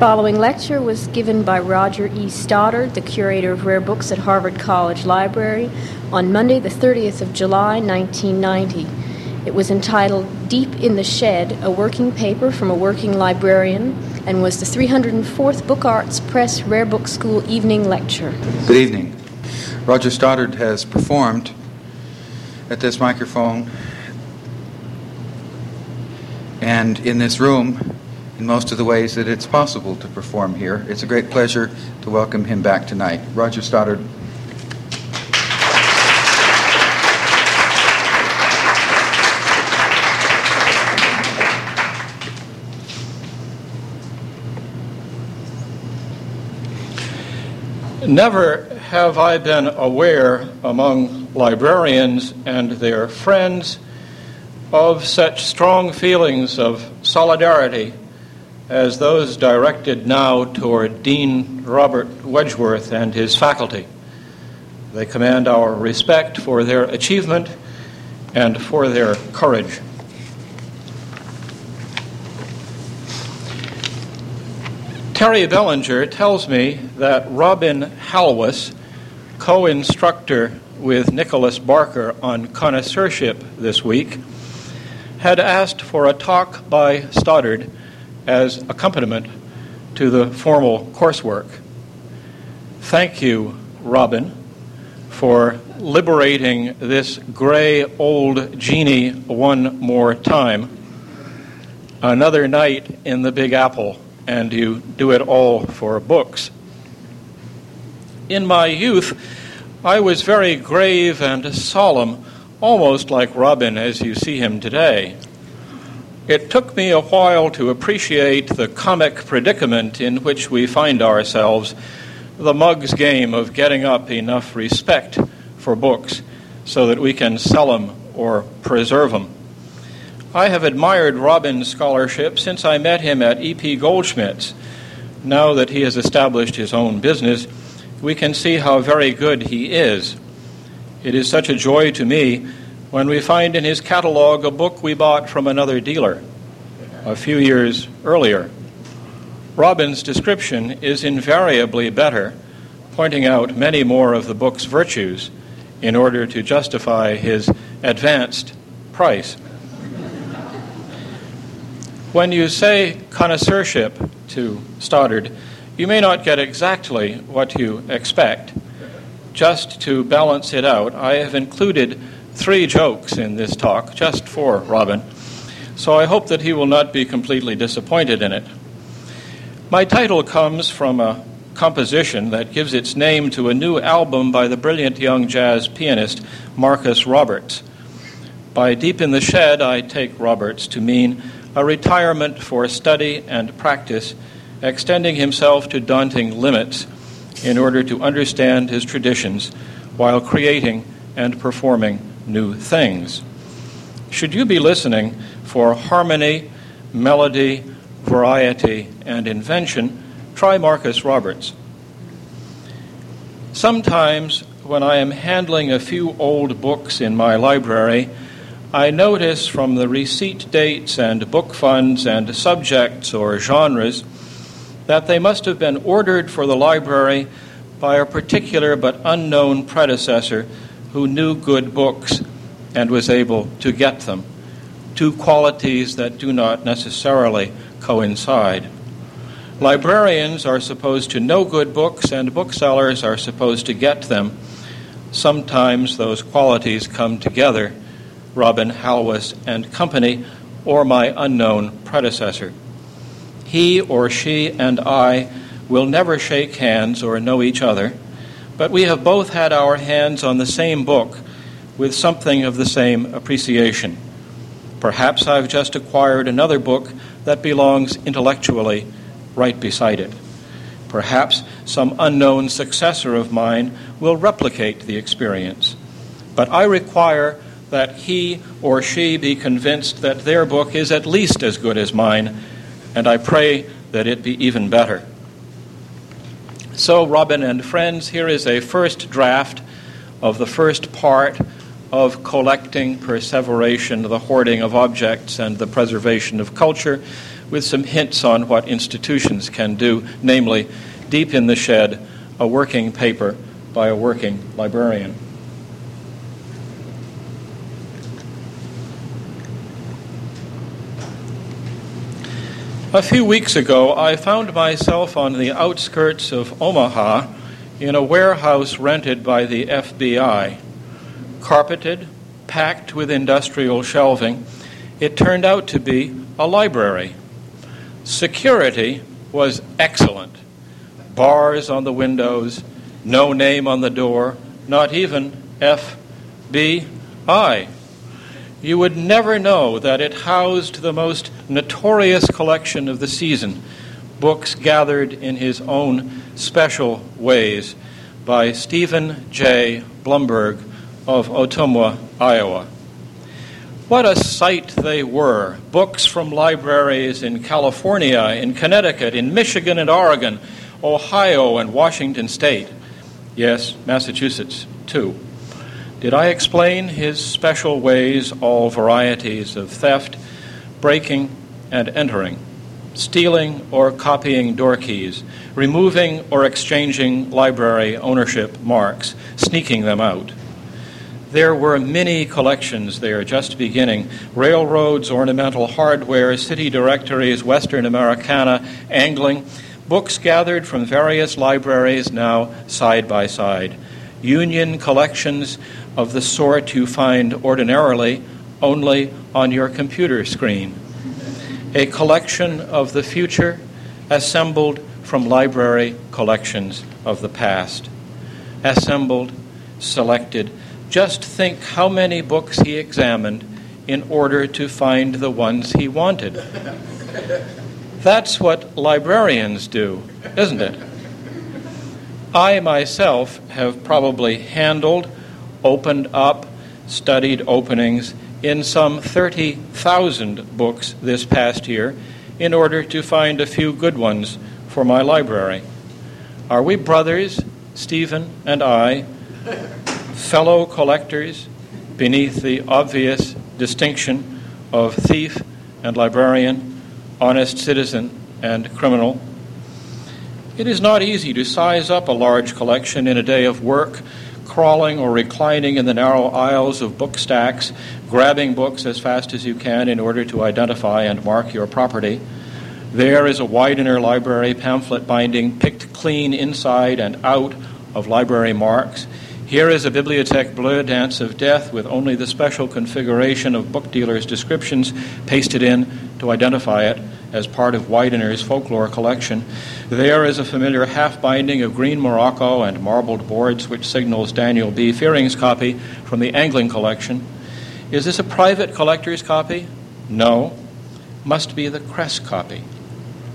following lecture was given by Roger E. Stoddard, the curator of rare books at Harvard College Library, on Monday, the 30th of July, 1990. It was entitled Deep in the Shed, a working paper from a working librarian, and was the 304th Book Arts Press Rare Book School evening lecture. Good evening. Roger Stoddard has performed at this microphone and in this room in most of the ways that it's possible to perform here. It's a great pleasure to welcome him back tonight. Roger Stoddard. Never have I been aware among librarians and their friends of such strong feelings of solidarity as those directed now toward Dean Robert Wedgeworth and his faculty. They command our respect for their achievement and for their courage. Terry Belanger tells me that Robin Halwas, co instructor with Nicholas Barker on connoisseurship this week, had asked for a talk by Stoddard as accompaniment to the formal coursework. Thank you, Robin, for liberating this gray old genie one more time. Another night in the Big Apple, and you do it all for books. In my youth, I was very grave and solemn, almost like Robin as you see him today. It took me a while to appreciate the comic predicament in which we find ourselves, the mug's game of getting up enough respect for books so that we can sell them or preserve them. I have admired Robin's scholarship since I met him at E.P. Goldschmidt's. Now that he has established his own business, we can see how very good he is. It is such a joy to me when we find in his catalog a book we bought from another dealer a few years earlier. Robin's description is invariably better, pointing out many more of the book's virtues in order to justify his advanced price. when you say connoisseurship to Stoddard, you may not get exactly what you expect. Just to balance it out, I have included three jokes in this talk just for Robin, so I hope that he will not be completely disappointed in it. My title comes from a composition that gives its name to a new album by the brilliant young jazz pianist Marcus Roberts. By Deep in the Shed, I take Roberts to mean a retirement for study and practice, extending himself to daunting limits in order to understand his traditions while creating and performing new things. Should you be listening for harmony, melody, variety, and invention, try Marcus Roberts. Sometimes, when I am handling a few old books in my library, I notice from the receipt dates and book funds and subjects or genres that they must have been ordered for the library by a particular but unknown predecessor who knew good books and was able to get them. Two qualities that do not necessarily coincide. Librarians are supposed to know good books, and booksellers are supposed to get them. Sometimes those qualities come together Robin Halwas and Company, or my unknown predecessor. He or she and I will never shake hands or know each other, but we have both had our hands on the same book with something of the same appreciation. Perhaps I've just acquired another book that belongs intellectually right beside it. Perhaps some unknown successor of mine will replicate the experience. But I require that he or she be convinced that their book is at least as good as mine, and I pray that it be even better. So, Robin and friends, here is a first draft of the first part of collecting, perseveration, the hoarding of objects, and the preservation of culture, with some hints on what institutions can do, namely, Deep in the Shed, a working paper by a working librarian. A few weeks ago, I found myself on the outskirts of Omaha in a warehouse rented by the FBI. Carpeted, packed with industrial shelving, it turned out to be a library. Security was excellent. Bars on the windows, no name on the door, not even FBI. You would never know that it housed the most notorious collection of the season, books gathered in his own special ways by Stephen J. Blumberg of Ottumwa, Iowa. What a sight they were! Books from libraries in California, in Connecticut, in Michigan and Oregon, Ohio and Washington State. Yes, Massachusetts, too. Did I explain his special ways, all varieties of theft, breaking and entering, stealing or copying door keys, removing or exchanging library ownership marks, sneaking them out? There were many collections there just beginning. Railroads, ornamental hardware, city directories, Western Americana, angling, books gathered from various libraries now side by side, union collections of the sort you find ordinarily only on your computer screen. A collection of the future assembled from library collections of the past. Assembled, selected, just think how many books he examined in order to find the ones he wanted. That's what librarians do, isn't it? I myself have probably handled, opened up, studied openings in some 30,000 books this past year in order to find a few good ones for my library. Are we brothers, Stephen and I, fellow collectors beneath the obvious distinction of thief and librarian, honest citizen and criminal. It is not easy to size up a large collection in a day of work, crawling or reclining in the narrow aisles of book stacks, grabbing books as fast as you can in order to identify and mark your property. There is a Widener library pamphlet binding picked clean inside and out of library marks. Here is a Bibliothèque Bleue Dance of Death with only the special configuration of book dealers' descriptions pasted in to identify it as part of Widener's folklore collection. There is a familiar half binding of green morocco and marbled boards, which signals Daniel B. Fearing's copy from the Angling collection. Is this a private collector's copy? No. Must be the Kress copy.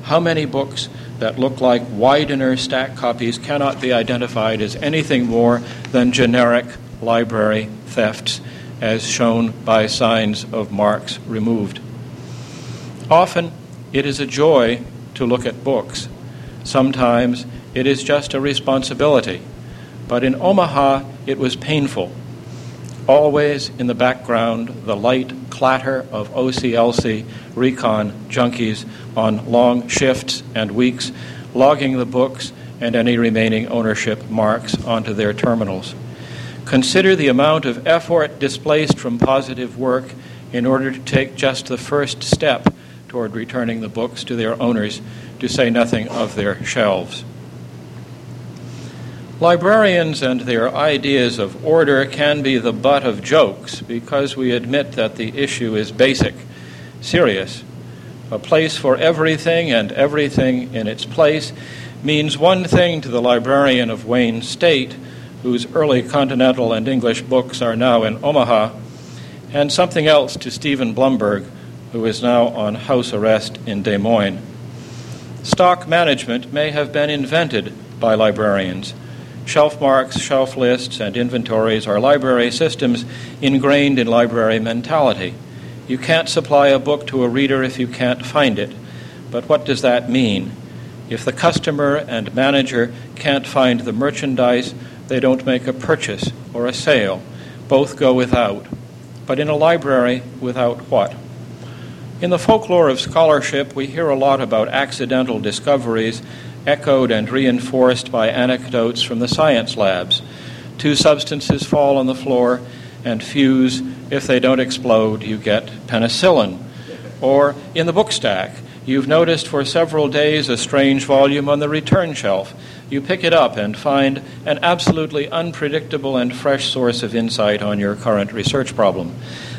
How many books that look like Widener stack copies cannot be identified as anything more than generic library thefts, as shown by signs of marks removed. Often, it is a joy to look at books. Sometimes, it is just a responsibility. But in Omaha, it was painful. Always in the background, the light clatter of OCLC recon junkies on long shifts and weeks, logging the books and any remaining ownership marks onto their terminals. Consider the amount of effort displaced from positive work in order to take just the first step toward returning the books to their owners, to say nothing of their shelves. Librarians and their ideas of order can be the butt of jokes because we admit that the issue is basic, serious. A place for everything and everything in its place means one thing to the librarian of Wayne State, whose early Continental and English books are now in Omaha, and something else to Stephen Blumberg, who is now on house arrest in Des Moines. Stock management may have been invented by librarians Shelf marks, shelf lists, and inventories are library systems ingrained in library mentality. You can't supply a book to a reader if you can't find it. But what does that mean? If the customer and manager can't find the merchandise, they don't make a purchase or a sale. Both go without. But in a library, without what? In the folklore of scholarship, we hear a lot about accidental discoveries echoed and reinforced by anecdotes from the science labs. Two substances fall on the floor and fuse. If they don't explode, you get penicillin. Or in the book stack, you've noticed for several days a strange volume on the return shelf. You pick it up and find an absolutely unpredictable and fresh source of insight on your current research problem.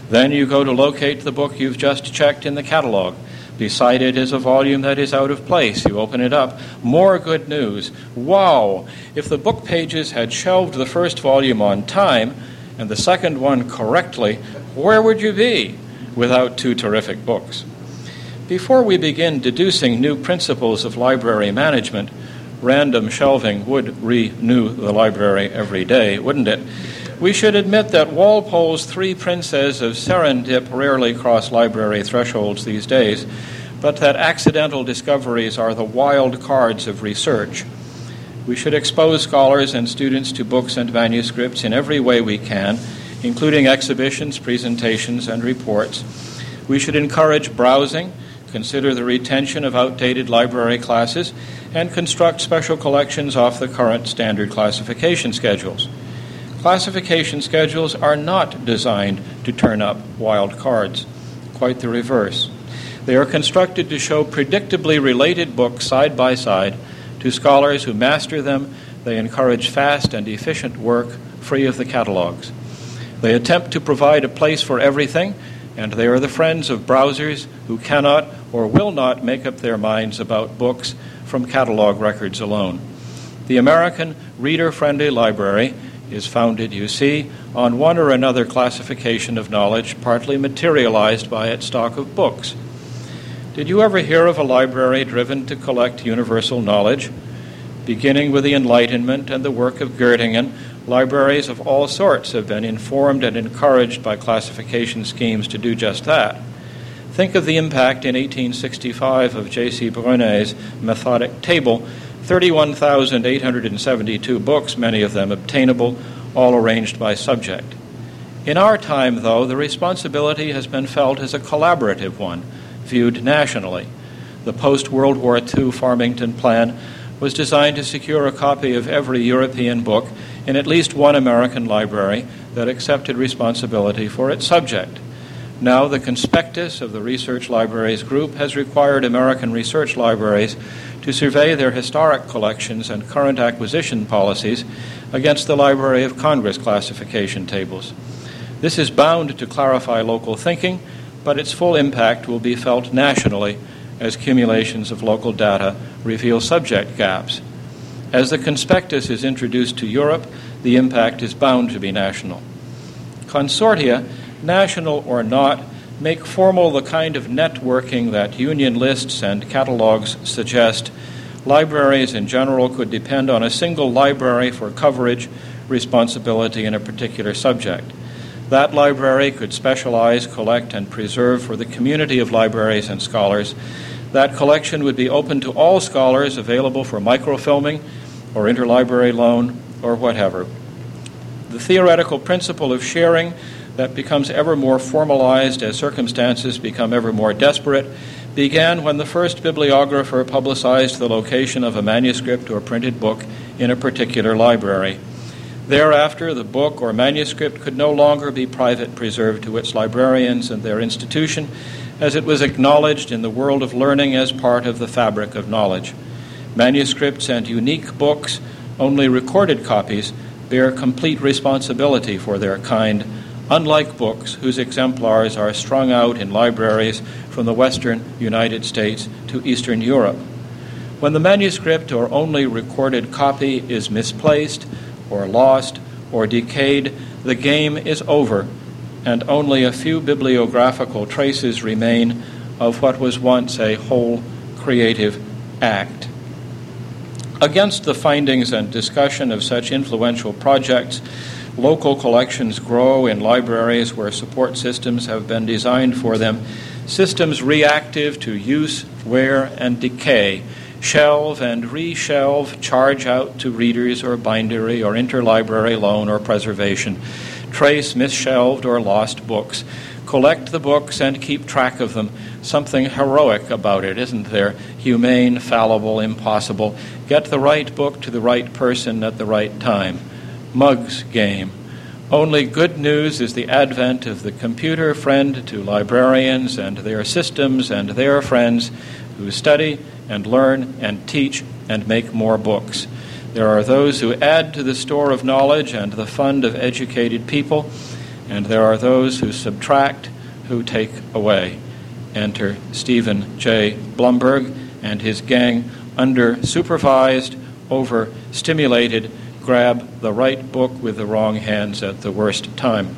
Then you go to locate the book you've just checked in the catalog. Beside it is a volume that is out of place. You open it up. More good news. Wow! If the book pages had shelved the first volume on time and the second one correctly, where would you be without two terrific books? Before we begin deducing new principles of library management, random shelving would renew the library every day, wouldn't it? We should admit that Walpole's three princes of serendip rarely cross library thresholds these days, but that accidental discoveries are the wild cards of research. We should expose scholars and students to books and manuscripts in every way we can, including exhibitions, presentations, and reports. We should encourage browsing, consider the retention of outdated library classes, and construct special collections off the current standard classification schedules. Classification schedules are not designed to turn up wild cards, quite the reverse. They are constructed to show predictably related books side by side to scholars who master them. They encourage fast and efficient work free of the catalogs. They attempt to provide a place for everything, and they are the friends of browsers who cannot or will not make up their minds about books from catalog records alone. The American Reader Friendly Library is founded, you see, on one or another classification of knowledge, partly materialized by its stock of books. Did you ever hear of a library driven to collect universal knowledge? Beginning with the Enlightenment and the work of Göttingen, libraries of all sorts have been informed and encouraged by classification schemes to do just that. Think of the impact in 1865 of J.C. Brunet's methodic table 31,872 books, many of them obtainable, all arranged by subject. In our time, though, the responsibility has been felt as a collaborative one, viewed nationally. The post World War II Farmington Plan was designed to secure a copy of every European book in at least one American library that accepted responsibility for its subject. Now, the conspectus of the Research Libraries Group has required American research libraries to survey their historic collections and current acquisition policies against the Library of Congress classification tables. This is bound to clarify local thinking, but its full impact will be felt nationally as cumulations of local data reveal subject gaps. As the conspectus is introduced to Europe, the impact is bound to be national. Consortia, national or not, make formal the kind of networking that union lists and catalogs suggest. Libraries in general could depend on a single library for coverage responsibility in a particular subject. That library could specialize, collect, and preserve for the community of libraries and scholars. That collection would be open to all scholars, available for microfilming or interlibrary loan or whatever. The theoretical principle of sharing that becomes ever more formalized as circumstances become ever more desperate began when the first bibliographer publicized the location of a manuscript or printed book in a particular library. Thereafter, the book or manuscript could no longer be private preserved to its librarians and their institution, as it was acknowledged in the world of learning as part of the fabric of knowledge. Manuscripts and unique books, only recorded copies, bear complete responsibility for their kind unlike books whose exemplars are strung out in libraries from the western United States to eastern Europe. When the manuscript or only recorded copy is misplaced or lost or decayed, the game is over, and only a few bibliographical traces remain of what was once a whole creative act. Against the findings and discussion of such influential projects, Local collections grow in libraries where support systems have been designed for them, systems reactive to use, wear, and decay, shelve and reshelve, charge out to readers or bindery or interlibrary loan or preservation, trace misshelved or lost books, collect the books and keep track of them something heroic about it, isn't there? Humane, fallible, impossible. Get the right book to the right person at the right time. Mug's game. Only good news is the advent of the computer friend to librarians and their systems and their friends who study and learn and teach and make more books. There are those who add to the store of knowledge and the fund of educated people, and there are those who subtract, who take away. Enter Stephen J. Blumberg and his gang under supervised, over stimulated, grab the right book with the wrong hands at the worst time.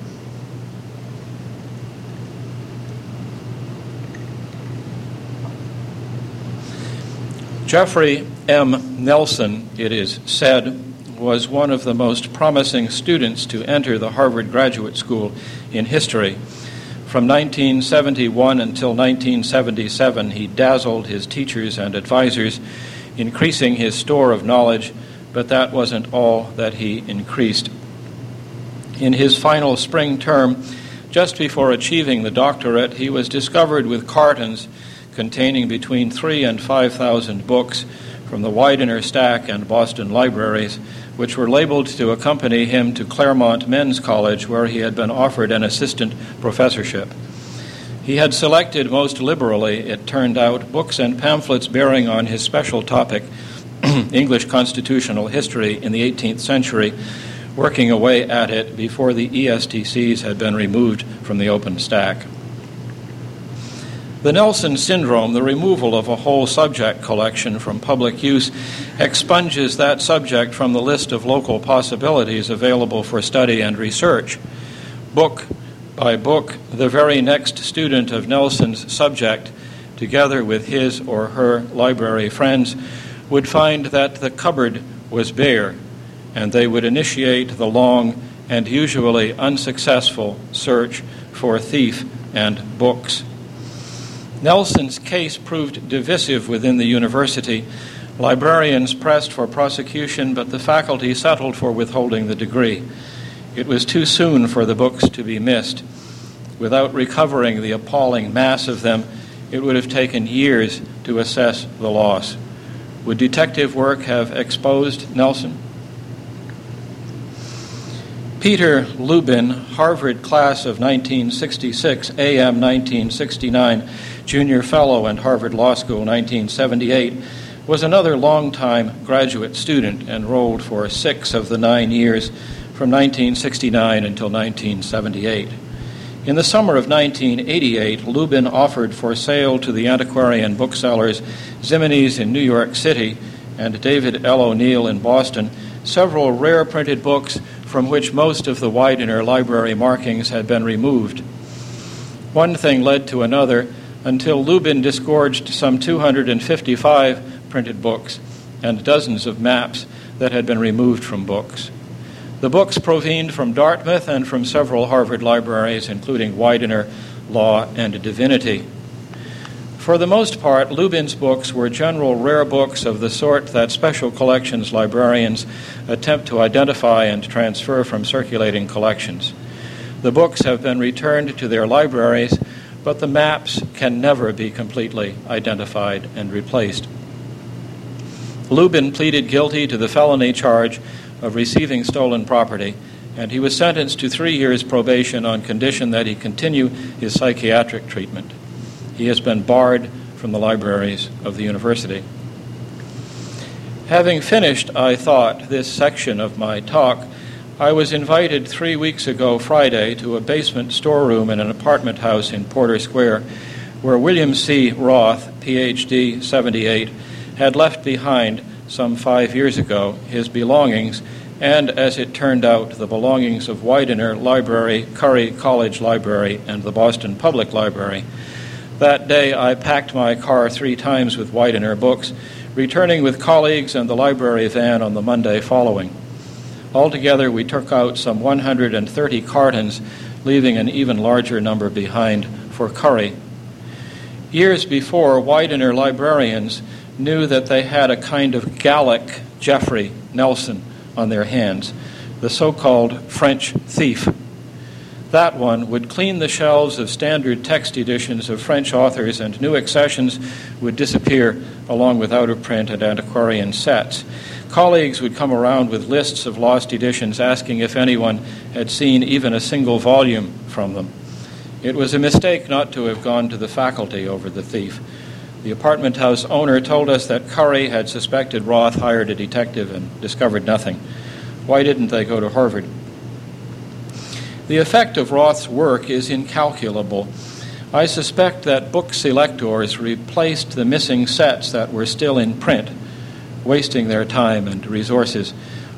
Jeffrey M. Nelson, it is said, was one of the most promising students to enter the Harvard Graduate School in history. From 1971 until 1977, he dazzled his teachers and advisors, increasing his store of knowledge but that wasn't all that he increased. In his final spring term, just before achieving the doctorate, he was discovered with cartons containing between three and 5,000 books from the Widener Stack and Boston libraries, which were labeled to accompany him to Claremont Men's College, where he had been offered an assistant professorship. He had selected most liberally, it turned out, books and pamphlets bearing on his special topic English constitutional history in the 18th century, working away at it before the ESTCs had been removed from the open stack. The Nelson syndrome, the removal of a whole subject collection from public use, expunges that subject from the list of local possibilities available for study and research. Book by book, the very next student of Nelson's subject, together with his or her library friends, would find that the cupboard was bare, and they would initiate the long and usually unsuccessful search for a thief and books. Nelson's case proved divisive within the university. Librarians pressed for prosecution, but the faculty settled for withholding the degree. It was too soon for the books to be missed. Without recovering the appalling mass of them, it would have taken years to assess the loss. Would detective work have exposed Nelson? Peter Lubin, Harvard class of 1966, AM 1969, junior fellow and Harvard Law School 1978, was another long-time graduate student enrolled for six of the nine years from 1969 until 1978. In the summer of 1988, Lubin offered for sale to the antiquarian booksellers Ximenes in New York City and David L. O'Neill in Boston several rare printed books from which most of the Widener library markings had been removed. One thing led to another until Lubin disgorged some 255 printed books and dozens of maps that had been removed from books. The books provened from Dartmouth and from several Harvard libraries, including Widener, Law, and Divinity. For the most part, Lubin's books were general rare books of the sort that special collections librarians attempt to identify and transfer from circulating collections. The books have been returned to their libraries, but the maps can never be completely identified and replaced. Lubin pleaded guilty to the felony charge of receiving stolen property, and he was sentenced to three years probation on condition that he continue his psychiatric treatment. He has been barred from the libraries of the university. Having finished, I thought, this section of my talk, I was invited three weeks ago, Friday, to a basement storeroom in an apartment house in Porter Square, where William C. Roth, PhD, 78, had left behind some five years ago his belongings, and as it turned out, the belongings of Widener Library, Curry College Library, and the Boston Public Library. That day, I packed my car three times with Widener books, returning with colleagues and the library van on the Monday following. Altogether, we took out some 130 cartons, leaving an even larger number behind for Curry. Years before, Widener librarians knew that they had a kind of Gallic Jeffrey Nelson on their hands, the so called French thief. That one would clean the shelves of standard text editions of French authors, and new accessions would disappear along with out of print and antiquarian sets. Colleagues would come around with lists of lost editions asking if anyone had seen even a single volume from them. It was a mistake not to have gone to the faculty over the thief. The apartment house owner told us that Curry had suspected Roth hired a detective and discovered nothing. Why didn't they go to Harvard? The effect of Roth's work is incalculable. I suspect that book selectors replaced the missing sets that were still in print, wasting their time and resources.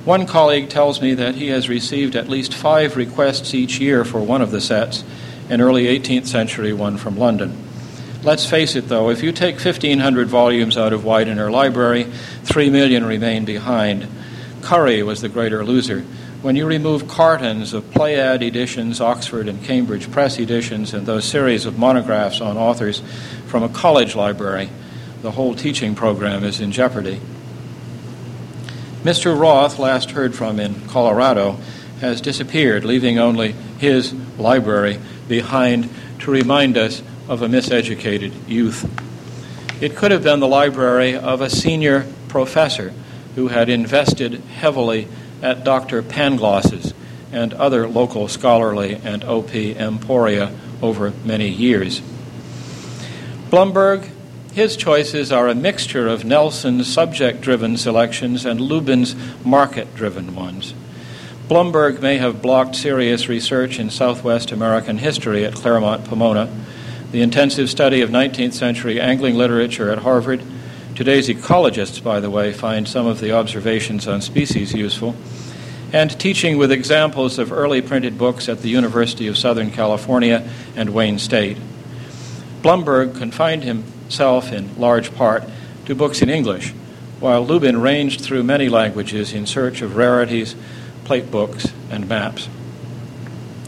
One colleague tells me that he has received at least five requests each year for one of the sets, an early 18th century one from London. Let's face it, though, if you take 1,500 volumes out of Widener Library, 3 million remain behind. Curry was the greater loser. When you remove cartons of Pléiade editions, Oxford and Cambridge Press editions, and those series of monographs on authors from a college library, the whole teaching program is in jeopardy. Mr. Roth, last heard from in Colorado, has disappeared, leaving only his library behind to remind us of a miseducated youth. It could have been the library of a senior professor who had invested heavily at Dr. Pangloss's and other local scholarly and OP emporia over many years. Blumberg, his choices are a mixture of Nelson's subject driven selections and Lubin's market driven ones. Blumberg may have blocked serious research in Southwest American history at Claremont Pomona the intensive study of 19th century angling literature at Harvard. Today's ecologists, by the way, find some of the observations on species useful. And teaching with examples of early printed books at the University of Southern California and Wayne State. Blumberg confined himself in large part to books in English, while Lubin ranged through many languages in search of rarities, plate books, and maps.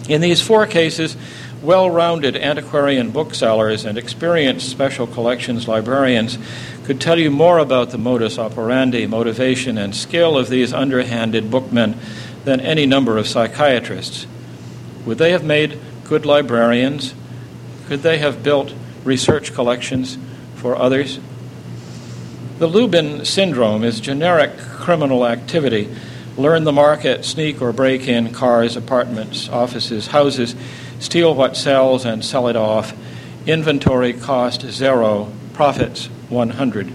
In these four cases, well rounded antiquarian booksellers and experienced special collections librarians could tell you more about the modus operandi, motivation, and skill of these underhanded bookmen than any number of psychiatrists. Would they have made good librarians? Could they have built research collections for others? The Lubin syndrome is generic criminal activity. Learn the market, sneak or break in cars, apartments, offices, houses steal what sells and sell it off. Inventory cost zero, profits 100.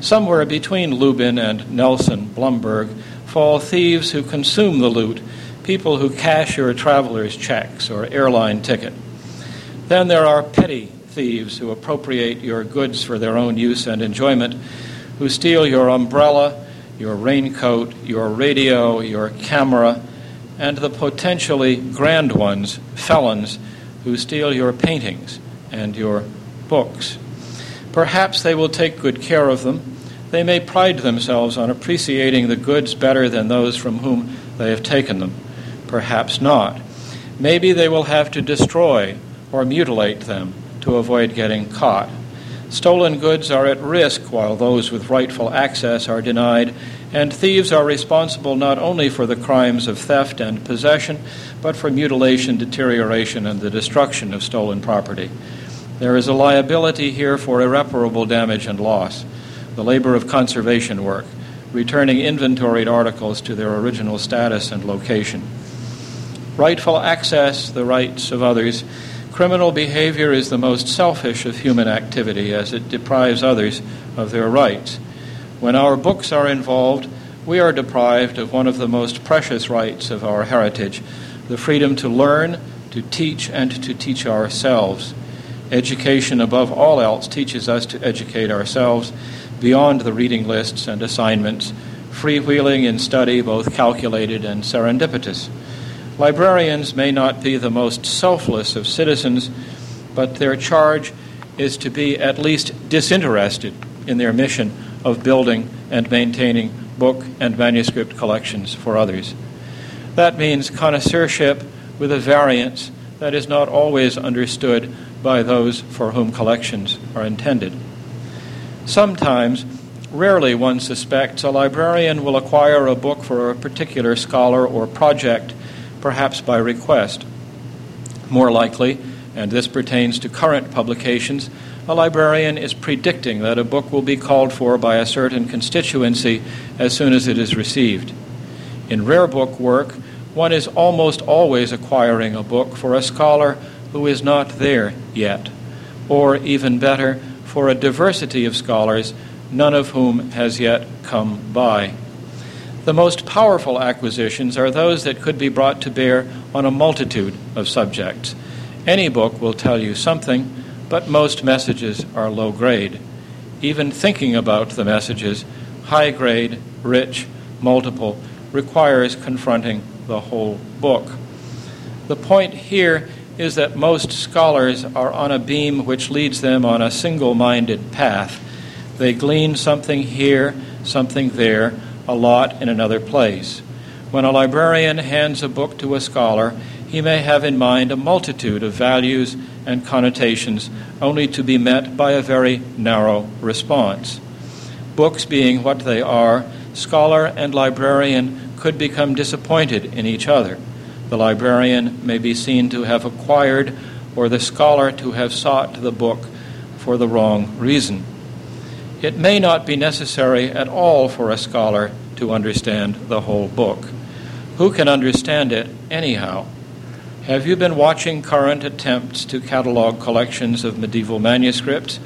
Somewhere between Lubin and Nelson Blumberg fall thieves who consume the loot, people who cash your traveler's checks or airline ticket. Then there are petty thieves who appropriate your goods for their own use and enjoyment, who steal your umbrella, your raincoat, your radio, your camera, and the potentially grand ones, felons, who steal your paintings and your books. Perhaps they will take good care of them. They may pride themselves on appreciating the goods better than those from whom they have taken them. Perhaps not. Maybe they will have to destroy or mutilate them to avoid getting caught. Stolen goods are at risk while those with rightful access are denied, and thieves are responsible not only for the crimes of theft and possession, but for mutilation, deterioration, and the destruction of stolen property. There is a liability here for irreparable damage and loss, the labor of conservation work, returning inventoried articles to their original status and location. Rightful access, the rights of others. Criminal behavior is the most selfish of human activity as it deprives others of their rights. When our books are involved, we are deprived of one of the most precious rights of our heritage the freedom to learn, to teach, and to teach ourselves. Education, above all else, teaches us to educate ourselves beyond the reading lists and assignments, freewheeling in study, both calculated and serendipitous. Librarians may not be the most selfless of citizens, but their charge is to be at least disinterested in their mission of building and maintaining book and manuscript collections for others. That means connoisseurship with a variance that is not always understood by those for whom collections are intended. Sometimes, rarely one suspects, a librarian will acquire a book for a particular scholar or project, perhaps by request. More likely, and this pertains to current publications, a librarian is predicting that a book will be called for by a certain constituency as soon as it is received. In rare book work, one is almost always acquiring a book for a scholar who is not there yet, or even better, for a diversity of scholars, none of whom has yet come by. The most powerful acquisitions are those that could be brought to bear on a multitude of subjects. Any book will tell you something, but most messages are low grade. Even thinking about the messages, high grade, rich, multiple, requires confronting the whole book. The point here is that most scholars are on a beam which leads them on a single minded path. They glean something here, something there, a lot in another place. When a librarian hands a book to a scholar, he may have in mind a multitude of values and connotations only to be met by a very narrow response. Books being what they are, scholar and librarian could become disappointed in each other. The librarian may be seen to have acquired, or the scholar to have sought the book for the wrong reason. It may not be necessary at all for a scholar to understand the whole book. Who can understand it anyhow? Have you been watching current attempts to catalog collections of medieval manuscripts?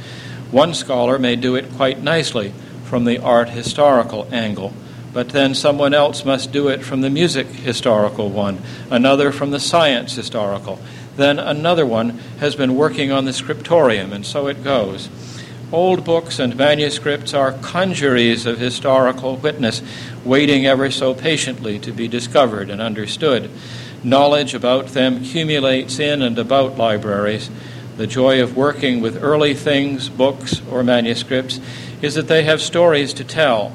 One scholar may do it quite nicely from the art historical angle, but then someone else must do it from the music historical one, another from the science historical. Then another one has been working on the scriptorium, and so it goes. Old books and manuscripts are congeries of historical witness, waiting ever so patiently to be discovered and understood knowledge about them accumulates in and about libraries. The joy of working with early things, books, or manuscripts, is that they have stories to tell.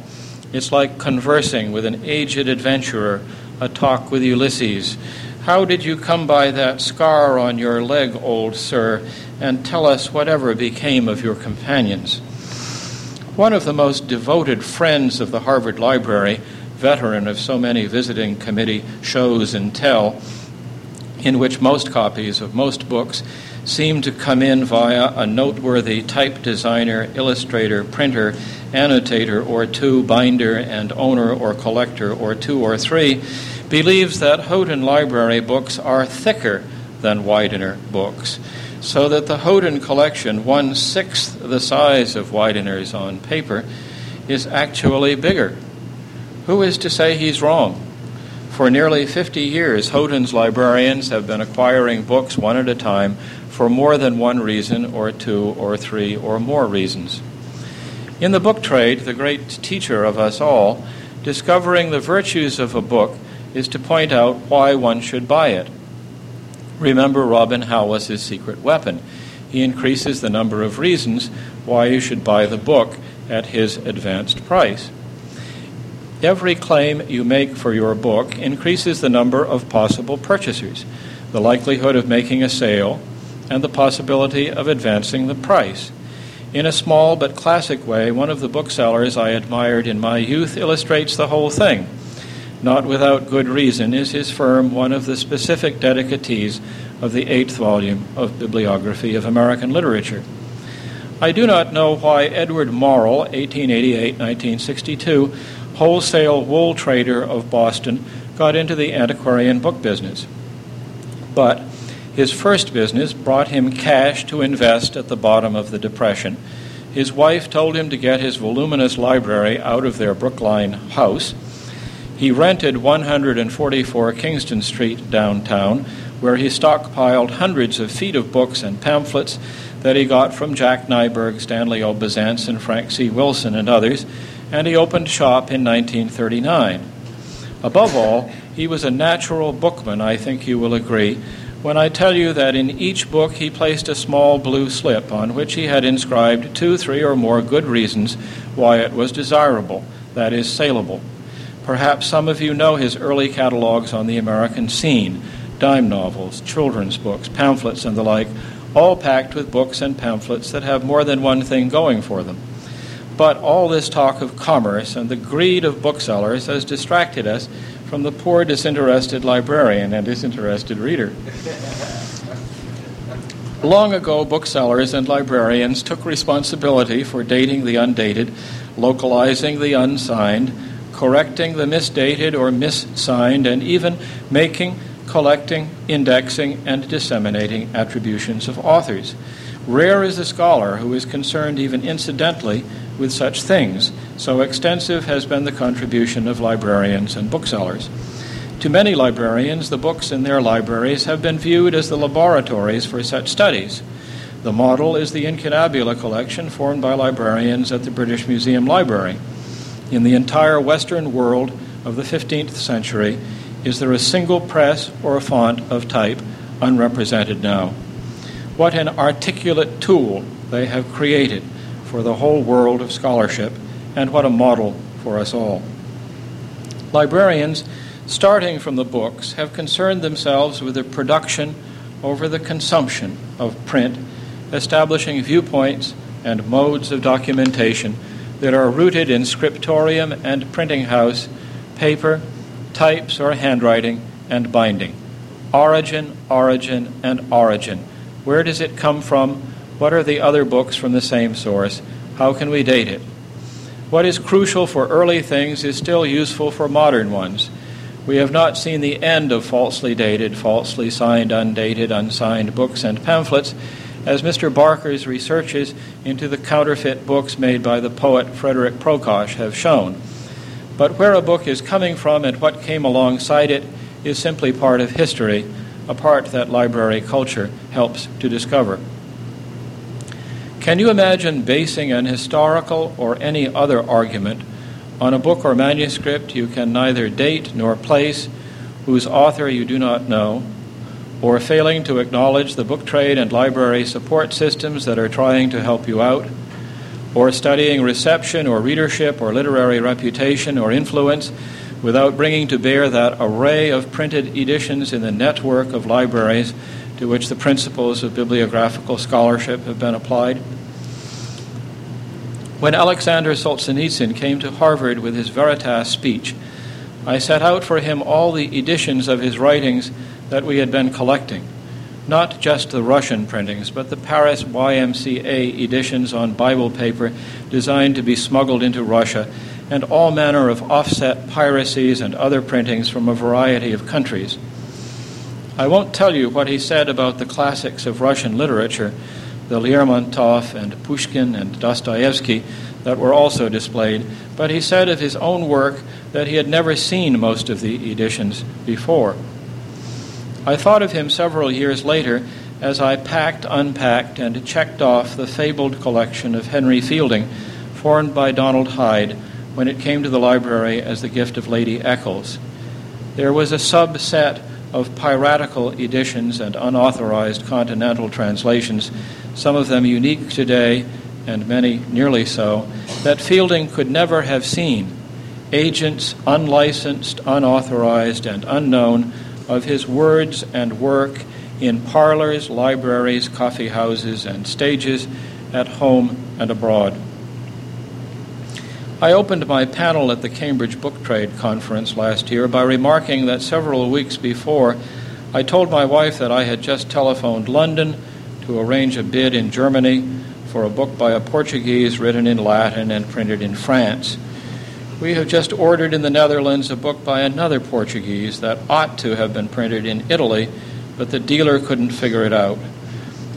It's like conversing with an aged adventurer, a talk with Ulysses. How did you come by that scar on your leg, old sir? And tell us whatever became of your companions. One of the most devoted friends of the Harvard Library veteran of so many visiting committee shows and tell, in which most copies of most books seem to come in via a noteworthy type designer, illustrator, printer, annotator, or two, binder and owner or collector, or two or three, believes that Houghton Library books are thicker than Widener books, so that the Houghton collection, one sixth the size of Widener's on paper, is actually bigger who is to say he's wrong? For nearly 50 years, Houghton's librarians have been acquiring books one at a time for more than one reason, or two, or three, or more reasons. In the book trade, the great teacher of us all, discovering the virtues of a book is to point out why one should buy it. Remember Robin Halwas's secret weapon. He increases the number of reasons why you should buy the book at his advanced price. Every claim you make for your book increases the number of possible purchasers, the likelihood of making a sale, and the possibility of advancing the price. In a small but classic way, one of the booksellers I admired in my youth illustrates the whole thing. Not without good reason is his firm one of the specific dedicatees of the eighth volume of Bibliography of American Literature. I do not know why Edward Morrill, 1888 1962, wholesale wool trader of Boston, got into the antiquarian book business. But his first business brought him cash to invest at the bottom of the Depression. His wife told him to get his voluminous library out of their Brookline house. He rented 144 Kingston Street downtown, where he stockpiled hundreds of feet of books and pamphlets that he got from Jack Nyberg, Stanley O. Bezantz, and Frank C. Wilson, and others and he opened shop in 1939. Above all, he was a natural bookman, I think you will agree, when I tell you that in each book he placed a small blue slip on which he had inscribed two, three, or more good reasons why it was desirable, that is, saleable. Perhaps some of you know his early catalogs on the American scene dime novels, children's books, pamphlets, and the like, all packed with books and pamphlets that have more than one thing going for them. But all this talk of commerce and the greed of booksellers has distracted us from the poor, disinterested librarian and disinterested reader. Long ago, booksellers and librarians took responsibility for dating the undated, localizing the unsigned, correcting the misdated or missigned, and even making, collecting, indexing, and disseminating attributions of authors. Rare is the scholar who is concerned even incidentally with such things, so extensive has been the contribution of librarians and booksellers. To many librarians, the books in their libraries have been viewed as the laboratories for such studies. The model is the Incunabula collection formed by librarians at the British Museum Library. In the entire Western world of the 15th century, is there a single press or a font of type unrepresented now? What an articulate tool they have created for the whole world of scholarship, and what a model for us all. Librarians, starting from the books, have concerned themselves with the production over the consumption of print, establishing viewpoints and modes of documentation that are rooted in scriptorium and printing house, paper, types or handwriting, and binding. Origin, origin, and origin. Where does it come from? What are the other books from the same source? How can we date it? What is crucial for early things is still useful for modern ones. We have not seen the end of falsely dated, falsely signed, undated, unsigned books and pamphlets, as Mr. Barker's researches into the counterfeit books made by the poet Frederick Prokosch have shown. But where a book is coming from and what came alongside it is simply part of history, a part that library culture helps to discover. Can you imagine basing an historical or any other argument on a book or manuscript you can neither date nor place, whose author you do not know, or failing to acknowledge the book trade and library support systems that are trying to help you out, or studying reception or readership or literary reputation or influence without bringing to bear that array of printed editions in the network of libraries to which the principles of bibliographical scholarship have been applied? When Alexander Solzhenitsyn came to Harvard with his Veritas speech, I set out for him all the editions of his writings that we had been collecting, not just the Russian printings, but the Paris YMCA editions on Bible paper designed to be smuggled into Russia, and all manner of offset piracies and other printings from a variety of countries. I won't tell you what he said about the classics of Russian literature, the Lermontov and Pushkin and Dostoevsky that were also displayed, but he said of his own work that he had never seen most of the editions before. I thought of him several years later as I packed, unpacked, and checked off the fabled collection of Henry Fielding, formed by Donald Hyde when it came to the library as the gift of Lady Eccles. There was a subset of piratical editions and unauthorized continental translations, some of them unique today and many nearly so, that Fielding could never have seen. Agents, unlicensed, unauthorized, and unknown, of his words and work in parlors, libraries, coffee houses, and stages at home and abroad. I opened my panel at the Cambridge Book Trade Conference last year by remarking that several weeks before, I told my wife that I had just telephoned London to arrange a bid in Germany for a book by a Portuguese written in Latin and printed in France. We have just ordered in the Netherlands a book by another Portuguese that ought to have been printed in Italy, but the dealer couldn't figure it out.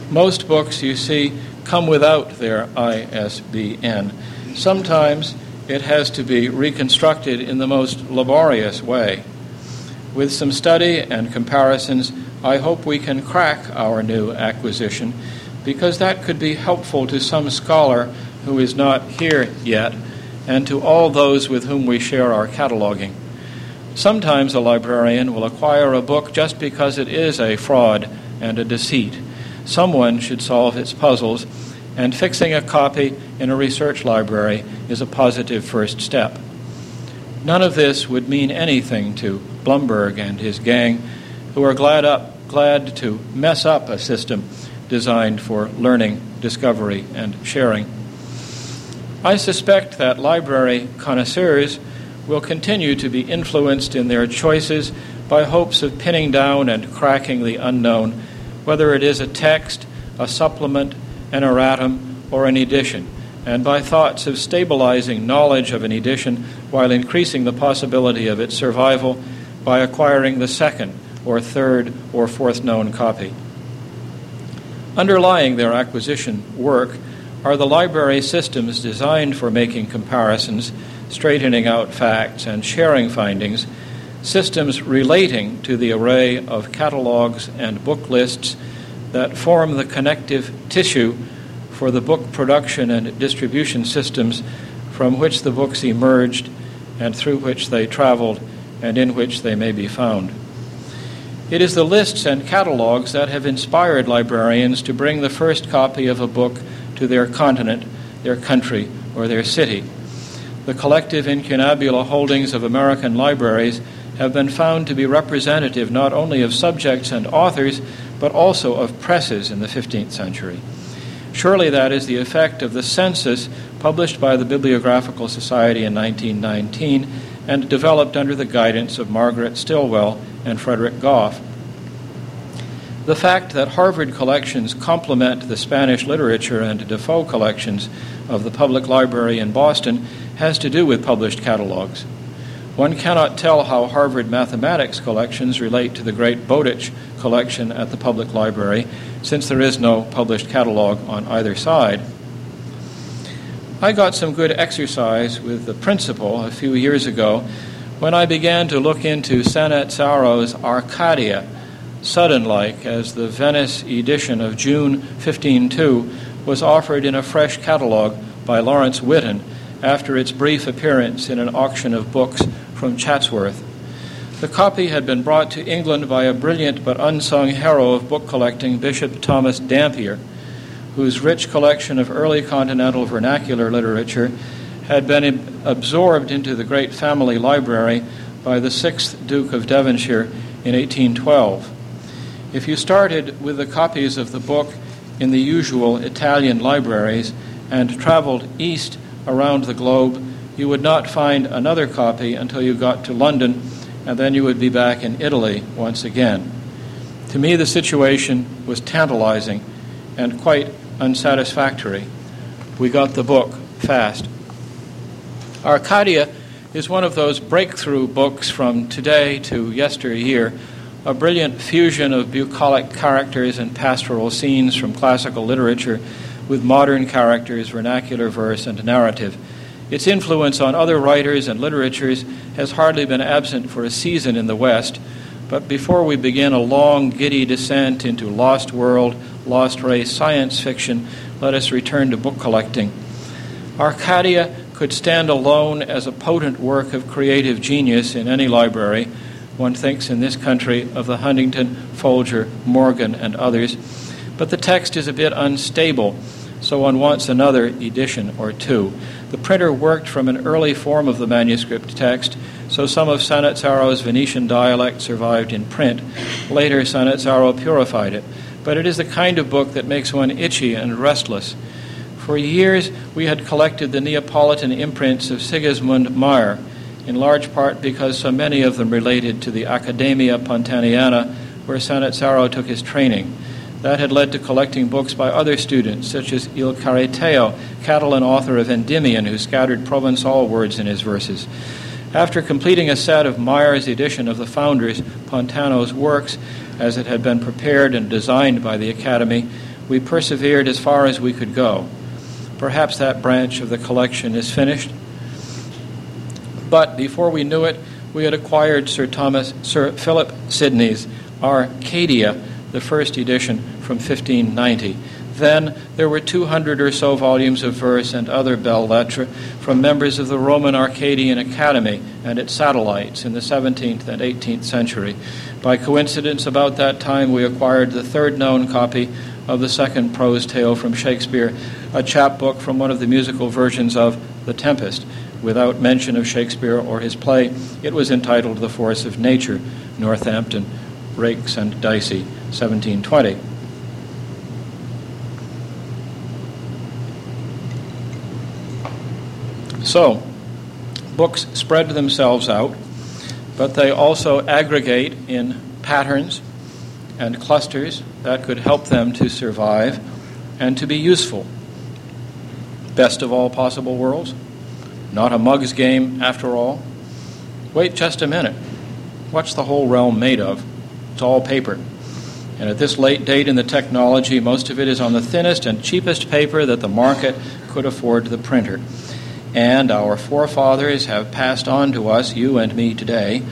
Most books, you see, come without their ISBN. Sometimes it has to be reconstructed in the most laborious way. With some study and comparisons, I hope we can crack our new acquisition because that could be helpful to some scholar who is not here yet and to all those with whom we share our cataloging. Sometimes a librarian will acquire a book just because it is a fraud and a deceit. Someone should solve its puzzles and fixing a copy in a research library is a positive first step. None of this would mean anything to Blumberg and his gang, who are glad, up, glad to mess up a system designed for learning, discovery, and sharing. I suspect that library connoisseurs will continue to be influenced in their choices by hopes of pinning down and cracking the unknown, whether it is a text, a supplement, an erratum, or an edition, and by thoughts of stabilizing knowledge of an edition while increasing the possibility of its survival by acquiring the second or third or fourth known copy. Underlying their acquisition work are the library systems designed for making comparisons, straightening out facts, and sharing findings, systems relating to the array of catalogs and book lists that form the connective tissue for the book production and distribution systems from which the books emerged and through which they traveled and in which they may be found. It is the lists and catalogs that have inspired librarians to bring the first copy of a book to their continent, their country, or their city. The collective incunabula holdings of American libraries have been found to be representative not only of subjects and authors, but also of presses in the 15th century. Surely that is the effect of the census published by the Bibliographical Society in 1919 and developed under the guidance of Margaret Stilwell and Frederick Goff. The fact that Harvard collections complement the Spanish literature and Defoe collections of the Public Library in Boston has to do with published catalogs. One cannot tell how Harvard mathematics collections relate to the great Bowditch collection at the Public Library, since there is no published catalog on either side. I got some good exercise with the principal a few years ago when I began to look into Sannazaro's Arcadia, sudden like, as the Venice edition of June 1502 was offered in a fresh catalog by Lawrence Witten after its brief appearance in an auction of books from Chatsworth. The copy had been brought to England by a brilliant but unsung hero of book collecting, Bishop Thomas Dampier whose rich collection of early continental vernacular literature had been absorbed into the great family library by the sixth Duke of Devonshire in 1812. If you started with the copies of the book in the usual Italian libraries and traveled east around the globe, you would not find another copy until you got to London, and then you would be back in Italy once again. To me, the situation was tantalizing and quite unsatisfactory. We got the book fast. Arcadia is one of those breakthrough books from today to yesteryear, a brilliant fusion of bucolic characters and pastoral scenes from classical literature with modern characters, vernacular verse, and narrative. Its influence on other writers and literatures has hardly been absent for a season in the West, but before we begin a long, giddy descent into Lost World, Lost Race science fiction, let us return to book collecting. Arcadia could stand alone as a potent work of creative genius in any library. One thinks in this country of the Huntington, Folger, Morgan, and others. But the text is a bit unstable, so one wants another edition or two. The printer worked from an early form of the manuscript text, so some of Sannazaro's Venetian dialect survived in print. Later, Sannazaro purified it but it is the kind of book that makes one itchy and restless. For years, we had collected the Neapolitan imprints of Sigismund Mayr, in large part because so many of them related to the Accademia Pontaniana, where Sannazaro took his training. That had led to collecting books by other students, such as Il Cariteo, Catalan author of Endymion, who scattered Provençal words in his verses. After completing a set of Mayr's edition of the founders, Pontano's works, as it had been prepared and designed by the Academy, we persevered as far as we could go. Perhaps that branch of the collection is finished. But before we knew it, we had acquired Sir Thomas, Sir Philip Sidney's Arcadia, the first edition from 1590. Then there were 200 or so volumes of verse and other belles lettres from members of the Roman Arcadian Academy and its satellites in the 17th and 18th century. By coincidence, about that time, we acquired the third known copy of the second prose tale from Shakespeare, a chapbook from one of the musical versions of The Tempest. Without mention of Shakespeare or his play, it was entitled The Force of Nature, Northampton, Raikes and Dicey, 1720. So, books spread themselves out but they also aggregate in patterns and clusters that could help them to survive and to be useful. Best of all possible worlds? Not a mug's game, after all? Wait just a minute. What's the whole realm made of? It's all paper. And at this late date in the technology, most of it is on the thinnest and cheapest paper that the market could afford to the printer. And our forefathers have passed on to us, you and me today,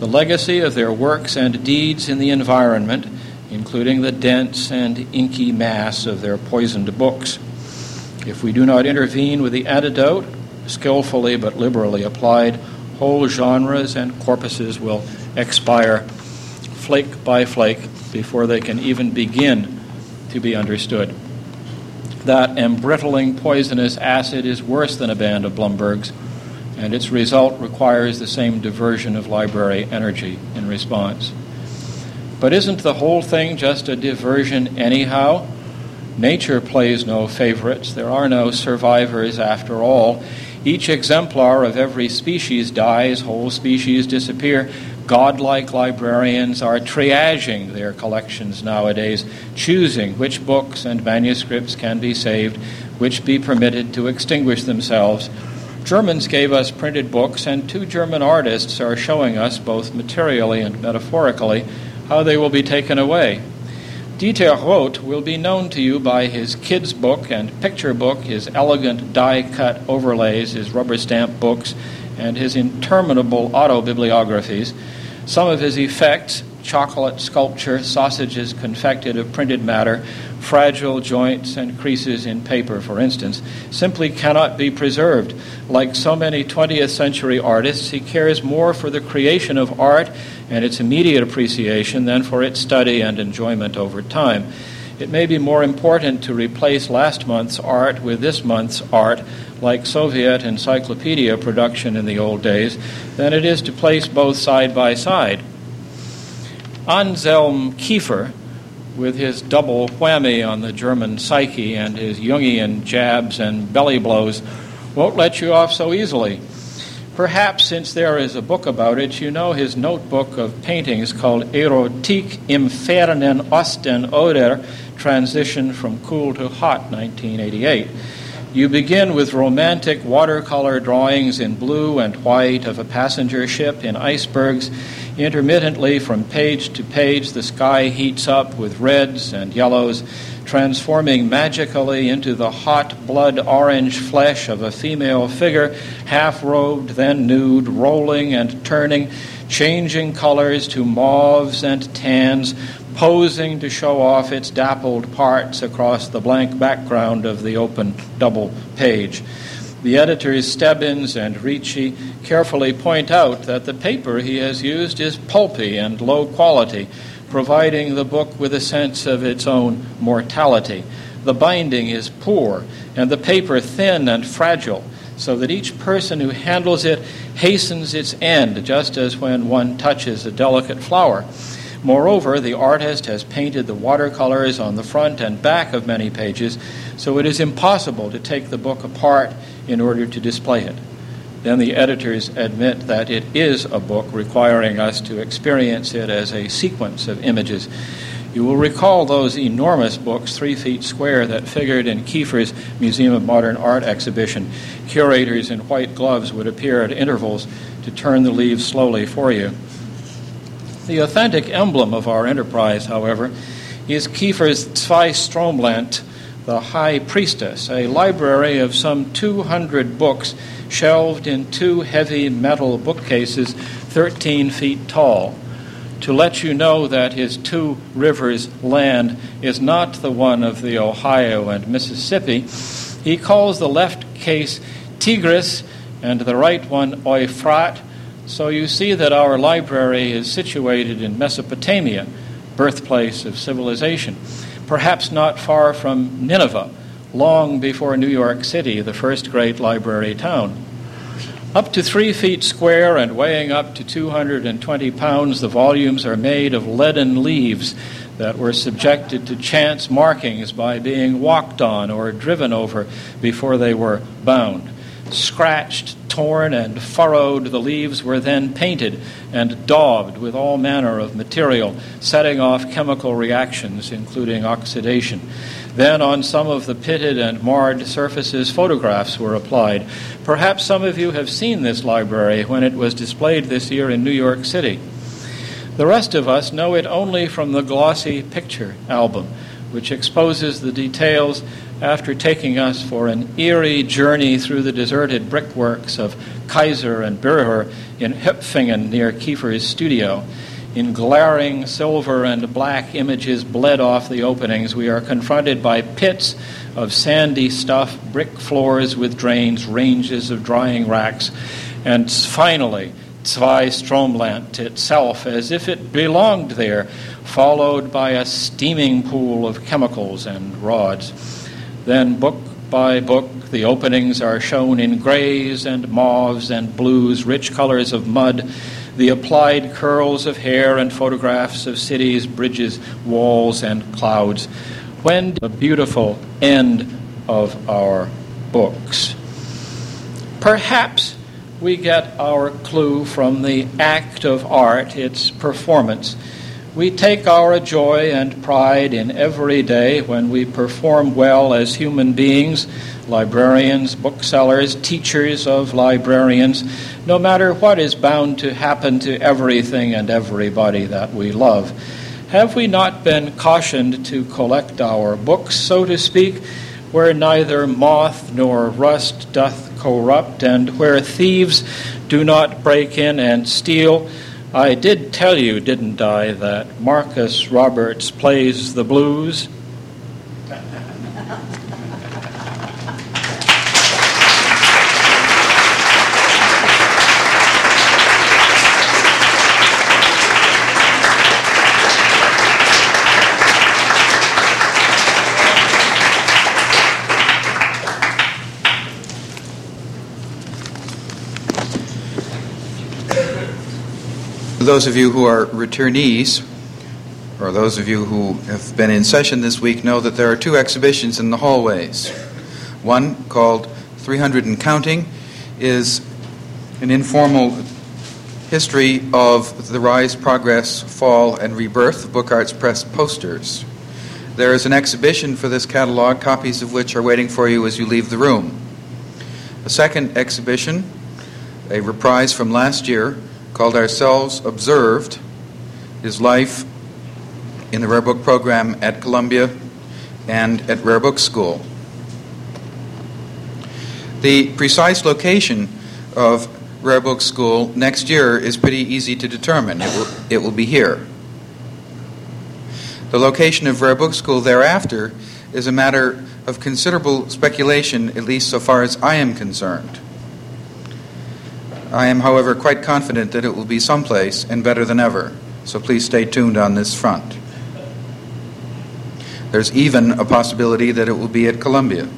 the legacy of their works and deeds in the environment, including the dense and inky mass of their poisoned books. If we do not intervene with the antidote, skillfully but liberally applied, whole genres and corpuses will expire flake by flake before they can even begin to be understood. That embrittling poisonous acid is worse than a band of Blumbergs, and its result requires the same diversion of library energy in response. But isn't the whole thing just a diversion anyhow? Nature plays no favorites. There are no survivors after all. Each exemplar of every species dies, whole species disappear. Godlike librarians are triaging their collections nowadays, choosing which books and manuscripts can be saved, which be permitted to extinguish themselves. Germans gave us printed books, and two German artists are showing us, both materially and metaphorically, how they will be taken away. Dieter Roth will be known to you by his kids' book and picture book, his elegant die cut overlays, his rubber stamp books, and his interminable autobibliographies. Some of his effects chocolate sculpture, sausages confected of printed matter, fragile joints and creases in paper, for instance, simply cannot be preserved. Like so many 20th century artists, he cares more for the creation of art and its immediate appreciation than for its study and enjoyment over time. It may be more important to replace last month's art with this month's art, like Soviet encyclopedia production in the old days, than it is to place both side by side. Anselm Kiefer, with his double whammy on the German psyche and his Jungian jabs and belly blows, won't let you off so easily. Perhaps since there is a book about it, you know his notebook of paintings called Erotik im fernen Osten oder Transition from Cool to Hot, 1988. You begin with romantic watercolor drawings in blue and white of a passenger ship in icebergs. Intermittently, from page to page, the sky heats up with reds and yellows, transforming magically into the hot blood orange flesh of a female figure, half robed, then nude, rolling and turning, changing colors to mauves and tans, posing to show off its dappled parts across the blank background of the open double page. The editors Stebbins and Ricci carefully point out that the paper he has used is pulpy and low quality, providing the book with a sense of its own mortality. The binding is poor and the paper thin and fragile, so that each person who handles it hastens its end, just as when one touches a delicate flower. Moreover, the artist has painted the watercolors on the front and back of many pages, so it is impossible to take the book apart in order to display it. Then the editors admit that it is a book requiring us to experience it as a sequence of images. You will recall those enormous books, three feet square, that figured in Kiefer's Museum of Modern Art exhibition. Curators in white gloves would appear at intervals to turn the leaves slowly for you. The authentic emblem of our enterprise, however, is Kiefer's Zweistromland, the High Priestess, a library of some 200 books shelved in two heavy metal bookcases 13 feet tall. To let you know that his two rivers land is not the one of the Ohio and Mississippi, he calls the left case Tigris and the right one Euphrat so you see that our library is situated in Mesopotamia, birthplace of civilization, perhaps not far from Nineveh, long before New York City, the first great library town. Up to three feet square and weighing up to 220 pounds, the volumes are made of leaden leaves that were subjected to chance markings by being walked on or driven over before they were bound. Scratched, torn, and furrowed, the leaves were then painted and daubed with all manner of material, setting off chemical reactions, including oxidation. Then, on some of the pitted and marred surfaces, photographs were applied. Perhaps some of you have seen this library when it was displayed this year in New York City. The rest of us know it only from the glossy picture album, which exposes the details after taking us for an eerie journey through the deserted brickworks of Kaiser and Bürher in Höpfingen near Kiefer's studio. In glaring silver and black images bled off the openings, we are confronted by pits of sandy stuff, brick floors with drains, ranges of drying racks, and finally, Zweistromland itself, as if it belonged there, followed by a steaming pool of chemicals and rods. Then, book by book, the openings are shown in grays and mauves and blues, rich colors of mud, the applied curls of hair, and photographs of cities, bridges, walls, and clouds. When the beautiful end of our books. Perhaps we get our clue from the act of art, its performance we take our joy and pride in every day when we perform well as human beings, librarians, booksellers, teachers of librarians, no matter what is bound to happen to everything and everybody that we love. Have we not been cautioned to collect our books, so to speak, where neither moth nor rust doth corrupt, and where thieves do not break in and steal? I did tell you, didn't I, that Marcus Roberts plays the blues? those of you who are returnees, or those of you who have been in session this week, know that there are two exhibitions in the hallways. One, called 300 and Counting, is an informal history of the rise, progress, fall, and rebirth of Book Arts Press posters. There is an exhibition for this catalog, copies of which are waiting for you as you leave the room. A second exhibition, a reprise from last year, called Ourselves Observed His Life in the Rare Book Program at Columbia and at Rare Book School. The precise location of Rare Book School next year is pretty easy to determine. It will, it will be here. The location of Rare Book School thereafter is a matter of considerable speculation, at least so far as I am concerned. I am, however, quite confident that it will be someplace and better than ever, so please stay tuned on this front. There's even a possibility that it will be at Columbia.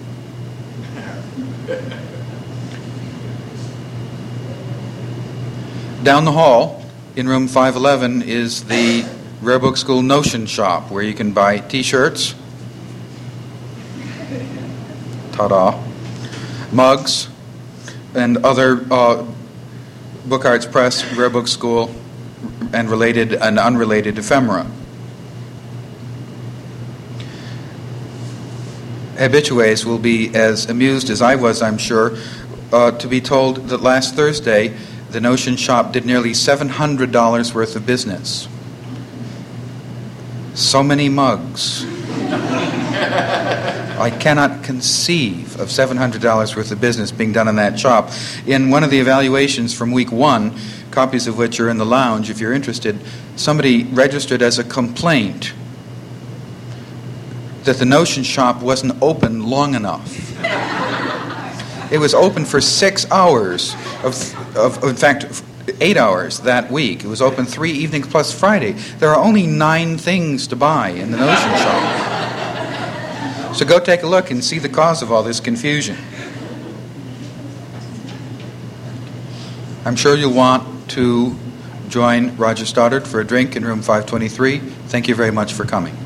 Down the hall, in room 511, is the Rare Book School Notion Shop, where you can buy t shirts, ta da, mugs, and other uh, Book Arts Press, Rare Book School, and related and unrelated ephemera. Habitués will be as amused as I was, I'm sure, uh, to be told that last Thursday the Notion Shop did nearly $700 worth of business. So many mugs. I cannot conceive of $700 worth of business being done in that shop. In one of the evaluations from week one, copies of which are in the lounge if you're interested, somebody registered as a complaint that the Notion shop wasn't open long enough. it was open for six hours, of, of, in fact, eight hours that week. It was open three evenings plus Friday. There are only nine things to buy in the Notion shop. So go take a look and see the cause of all this confusion. I'm sure you'll want to join Roger Stoddard for a drink in room 523. Thank you very much for coming.